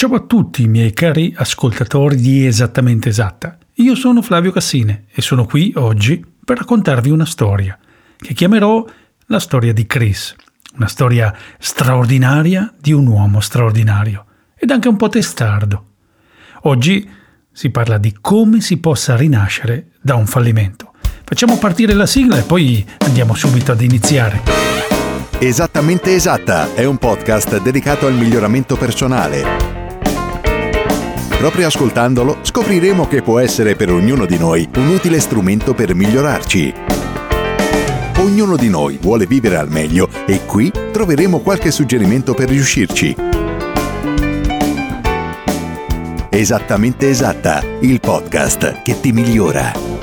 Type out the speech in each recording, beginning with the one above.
Ciao a tutti i miei cari ascoltatori di Esattamente Esatta. Io sono Flavio Cassine e sono qui oggi per raccontarvi una storia che chiamerò la storia di Chris. Una storia straordinaria di un uomo straordinario ed anche un po' testardo. Oggi si parla di come si possa rinascere da un fallimento. Facciamo partire la sigla e poi andiamo subito ad iniziare. Esattamente esatta è un podcast dedicato al miglioramento personale Proprio ascoltandolo scopriremo che può essere per ognuno di noi un utile strumento per migliorarci. Ognuno di noi vuole vivere al meglio e qui troveremo qualche suggerimento per riuscirci. Esattamente esatta, il podcast che ti migliora.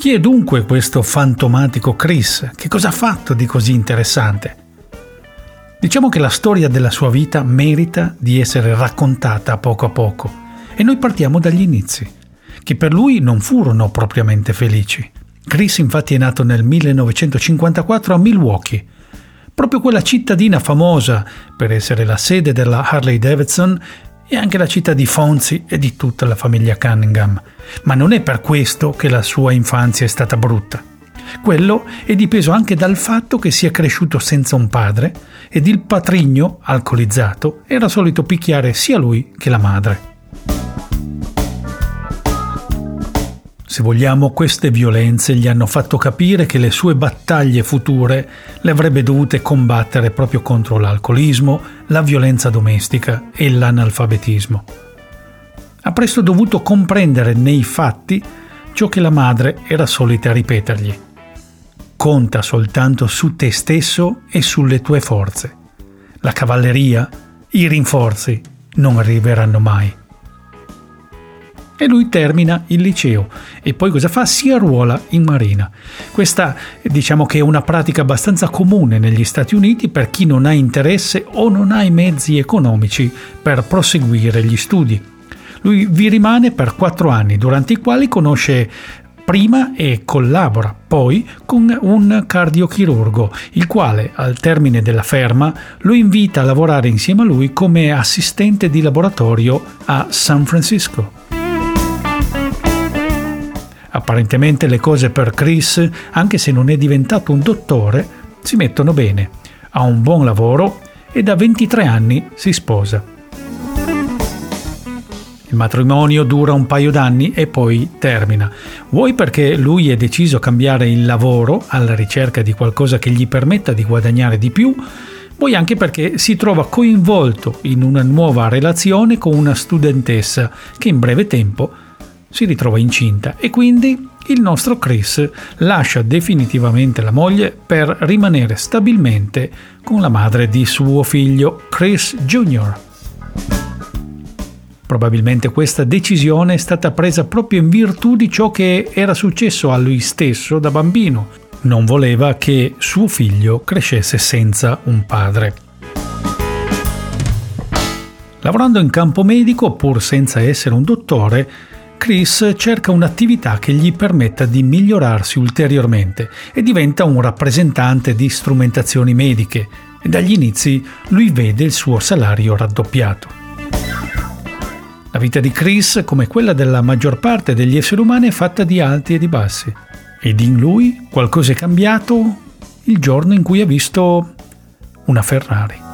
Chi è dunque questo fantomatico Chris? Che cosa ha fatto di così interessante? Diciamo che la storia della sua vita merita di essere raccontata poco a poco e noi partiamo dagli inizi, che per lui non furono propriamente felici. Chris infatti è nato nel 1954 a Milwaukee, proprio quella cittadina famosa per essere la sede della Harley Davidson e anche la città di Fonzi e di tutta la famiglia Cunningham. Ma non è per questo che la sua infanzia è stata brutta. Quello è dipeso anche dal fatto che sia cresciuto senza un padre ed il patrigno, alcolizzato, era solito picchiare sia lui che la madre. Se vogliamo, queste violenze gli hanno fatto capire che le sue battaglie future le avrebbe dovute combattere proprio contro l'alcolismo, la violenza domestica e l'analfabetismo. Ha presto dovuto comprendere nei fatti ciò che la madre era solita ripetergli. Conta soltanto su te stesso e sulle tue forze. La cavalleria, i rinforzi non arriveranno mai e lui termina il liceo e poi cosa fa? Si arruola in marina. Questa diciamo che è una pratica abbastanza comune negli Stati Uniti per chi non ha interesse o non ha i mezzi economici per proseguire gli studi. Lui vi rimane per quattro anni, durante i quali conosce prima e collabora poi con un cardiochirurgo, il quale al termine della ferma lo invita a lavorare insieme a lui come assistente di laboratorio a San Francisco. Apparentemente le cose per Chris, anche se non è diventato un dottore, si mettono bene. Ha un buon lavoro e da 23 anni si sposa. Il matrimonio dura un paio d'anni e poi termina. Vuoi perché lui è deciso a cambiare il lavoro alla ricerca di qualcosa che gli permetta di guadagnare di più, vuoi anche perché si trova coinvolto in una nuova relazione con una studentessa che in breve tempo si ritrova incinta e quindi il nostro Chris lascia definitivamente la moglie per rimanere stabilmente con la madre di suo figlio Chris Jr. Probabilmente questa decisione è stata presa proprio in virtù di ciò che era successo a lui stesso da bambino. Non voleva che suo figlio crescesse senza un padre. Lavorando in campo medico, pur senza essere un dottore, Chris cerca un'attività che gli permetta di migliorarsi ulteriormente e diventa un rappresentante di strumentazioni mediche e dagli inizi lui vede il suo salario raddoppiato. La vita di Chris, come quella della maggior parte degli esseri umani, è fatta di alti e di bassi. Ed in lui qualcosa è cambiato il giorno in cui ha visto una Ferrari.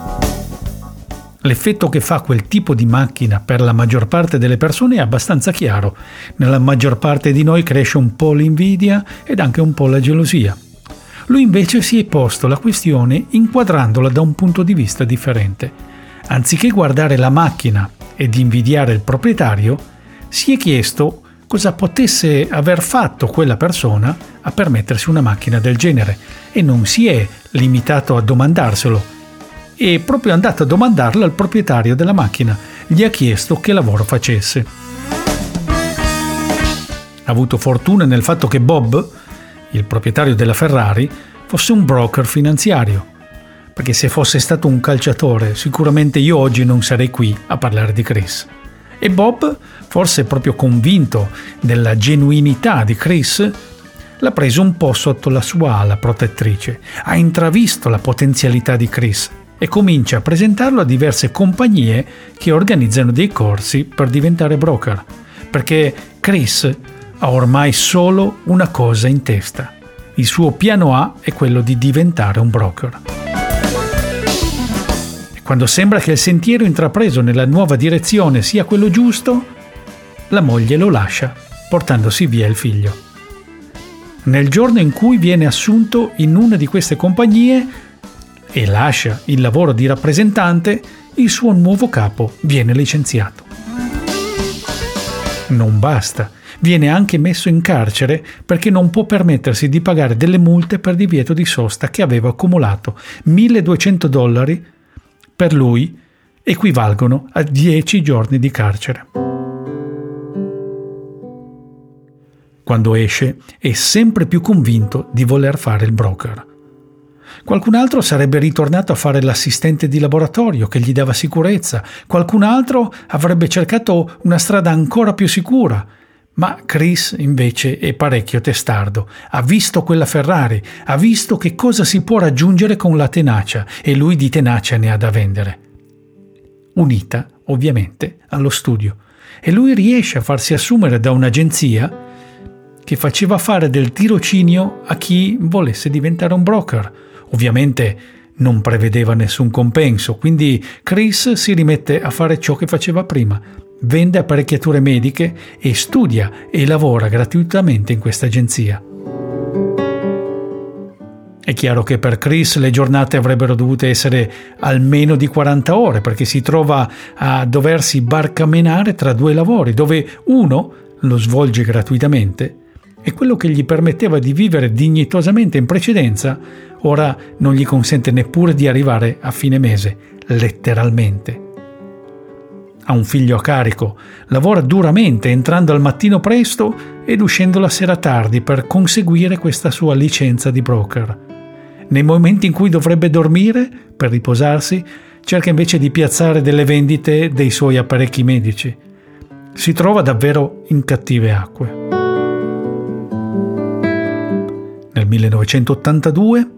L'effetto che fa quel tipo di macchina per la maggior parte delle persone è abbastanza chiaro. Nella maggior parte di noi cresce un po' l'invidia ed anche un po' la gelosia. Lui invece si è posto la questione inquadrandola da un punto di vista differente. Anziché guardare la macchina ed invidiare il proprietario, si è chiesto cosa potesse aver fatto quella persona a permettersi una macchina del genere e non si è limitato a domandarselo e proprio andato a domandarlo al proprietario della macchina. Gli ha chiesto che lavoro facesse. Ha avuto fortuna nel fatto che Bob, il proprietario della Ferrari, fosse un broker finanziario. Perché se fosse stato un calciatore, sicuramente io oggi non sarei qui a parlare di Chris. E Bob, forse proprio convinto della genuinità di Chris, l'ha preso un po' sotto la sua ala protettrice, ha intravisto la potenzialità di Chris e comincia a presentarlo a diverse compagnie che organizzano dei corsi per diventare broker, perché Chris ha ormai solo una cosa in testa. Il suo piano A è quello di diventare un broker. E quando sembra che il sentiero intrapreso nella nuova direzione sia quello giusto, la moglie lo lascia, portandosi via il figlio. Nel giorno in cui viene assunto in una di queste compagnie, e lascia il lavoro di rappresentante, il suo nuovo capo viene licenziato. Non basta, viene anche messo in carcere perché non può permettersi di pagare delle multe per divieto di sosta che aveva accumulato 1200 dollari per lui equivalgono a 10 giorni di carcere. Quando esce è sempre più convinto di voler fare il broker. Qualcun altro sarebbe ritornato a fare l'assistente di laboratorio che gli dava sicurezza, qualcun altro avrebbe cercato una strada ancora più sicura. Ma Chris invece è parecchio testardo, ha visto quella Ferrari, ha visto che cosa si può raggiungere con la tenacia e lui di tenacia ne ha da vendere. Unita, ovviamente, allo studio. E lui riesce a farsi assumere da un'agenzia che faceva fare del tirocinio a chi volesse diventare un broker Ovviamente non prevedeva nessun compenso, quindi Chris si rimette a fare ciò che faceva prima. Vende apparecchiature mediche e studia e lavora gratuitamente in questa agenzia. È chiaro che per Chris le giornate avrebbero dovuto essere almeno di 40 ore perché si trova a doversi barcamenare tra due lavori dove uno lo svolge gratuitamente e quello che gli permetteva di vivere dignitosamente in precedenza, ora non gli consente neppure di arrivare a fine mese, letteralmente. Ha un figlio a carico, lavora duramente entrando al mattino presto ed uscendo la sera tardi per conseguire questa sua licenza di broker. Nei momenti in cui dovrebbe dormire, per riposarsi, cerca invece di piazzare delle vendite dei suoi apparecchi medici. Si trova davvero in cattive acque. Nel 1982,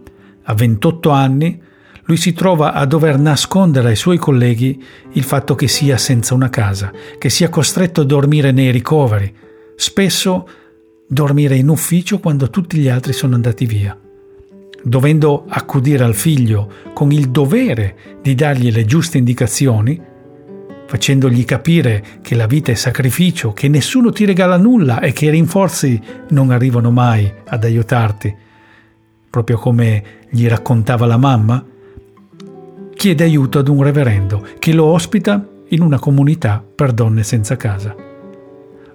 a 28 anni, lui si trova a dover nascondere ai suoi colleghi il fatto che sia senza una casa, che sia costretto a dormire nei ricoveri, spesso dormire in ufficio quando tutti gli altri sono andati via, dovendo accudire al figlio con il dovere di dargli le giuste indicazioni, facendogli capire che la vita è sacrificio, che nessuno ti regala nulla e che i rinforzi non arrivano mai ad aiutarti, proprio come gli raccontava la mamma, chiede aiuto ad un reverendo che lo ospita in una comunità per donne senza casa.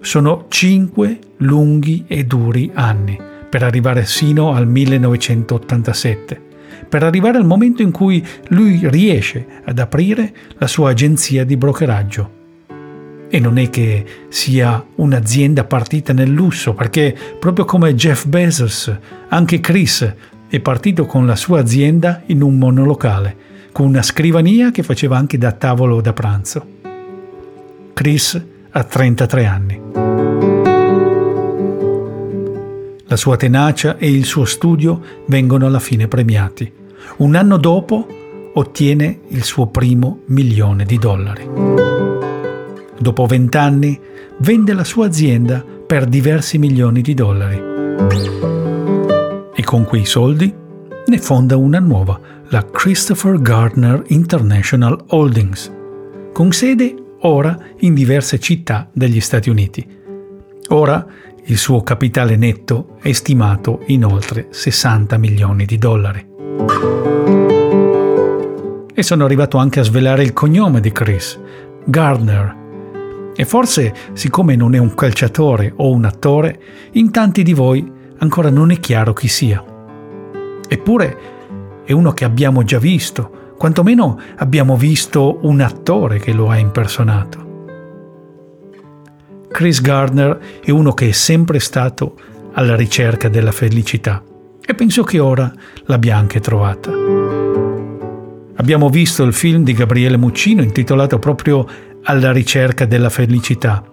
Sono cinque lunghi e duri anni per arrivare sino al 1987 per arrivare al momento in cui lui riesce ad aprire la sua agenzia di brokeraggio. E non è che sia un'azienda partita nel lusso, perché proprio come Jeff Bezos, anche Chris è partito con la sua azienda in un monolocale, con una scrivania che faceva anche da tavolo da pranzo. Chris ha 33 anni. La sua tenacia e il suo studio vengono alla fine premiati. Un anno dopo ottiene il suo primo milione di dollari. Dopo vent'anni vende la sua azienda per diversi milioni di dollari. E con quei soldi ne fonda una nuova, la Christopher Gardner International Holdings, con sede ora in diverse città degli Stati Uniti. Ora il suo capitale netto è stimato in oltre 60 milioni di dollari. E sono arrivato anche a svelare il cognome di Chris, Gardner. E forse, siccome non è un calciatore o un attore, in tanti di voi ancora non è chiaro chi sia. Eppure è uno che abbiamo già visto, quantomeno abbiamo visto un attore che lo ha impersonato. Chris Gardner è uno che è sempre stato alla ricerca della felicità e penso che ora l'abbia anche trovata. Abbiamo visto il film di Gabriele Muccino intitolato proprio Alla ricerca della felicità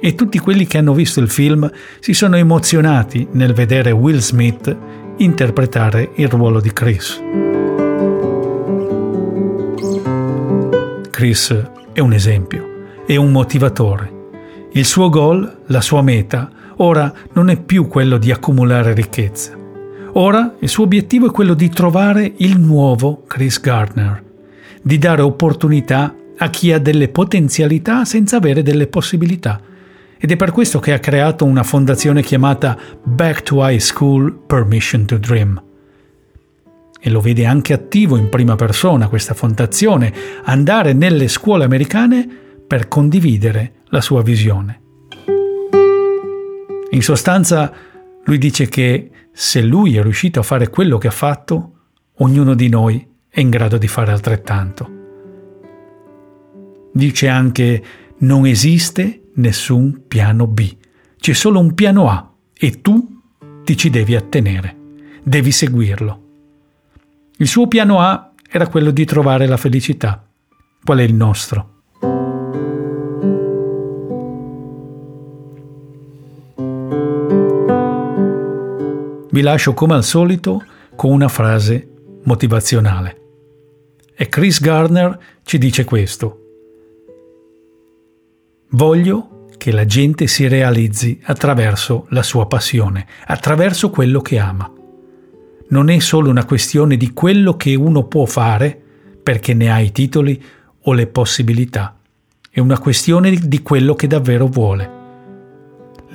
e tutti quelli che hanno visto il film si sono emozionati nel vedere Will Smith interpretare il ruolo di Chris. Chris è un esempio, è un motivatore il suo goal, la sua meta, ora non è più quello di accumulare ricchezza. Ora il suo obiettivo è quello di trovare il nuovo Chris Gardner, di dare opportunità a chi ha delle potenzialità senza avere delle possibilità. Ed è per questo che ha creato una fondazione chiamata Back to High School Permission to Dream. E lo vede anche attivo in prima persona questa fondazione, andare nelle scuole americane per condividere la sua visione. In sostanza, lui dice che se lui è riuscito a fare quello che ha fatto, ognuno di noi è in grado di fare altrettanto. Dice anche non esiste nessun piano B, c'è solo un piano A e tu ti ci devi attenere, devi seguirlo. Il suo piano A era quello di trovare la felicità. Qual è il nostro? Vi lascio come al solito con una frase motivazionale. E Chris Gardner ci dice questo. Voglio che la gente si realizzi attraverso la sua passione, attraverso quello che ama. Non è solo una questione di quello che uno può fare perché ne ha i titoli o le possibilità, è una questione di quello che davvero vuole.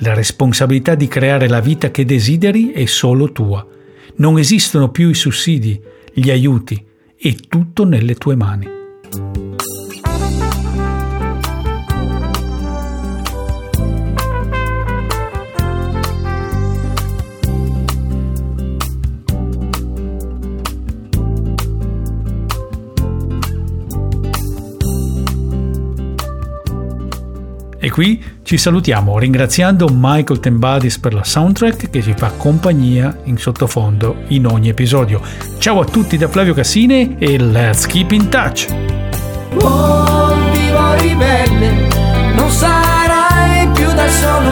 La responsabilità di creare la vita che desideri è solo tua. Non esistono più i sussidi, gli aiuti, è tutto nelle tue mani. Qui ci salutiamo ringraziando Michael Tembadis per la soundtrack che ci fa compagnia in sottofondo in ogni episodio. Ciao a tutti da Flavio Cassine e let's keep in touch! Buon vivo ribelle, non sarai più da solo,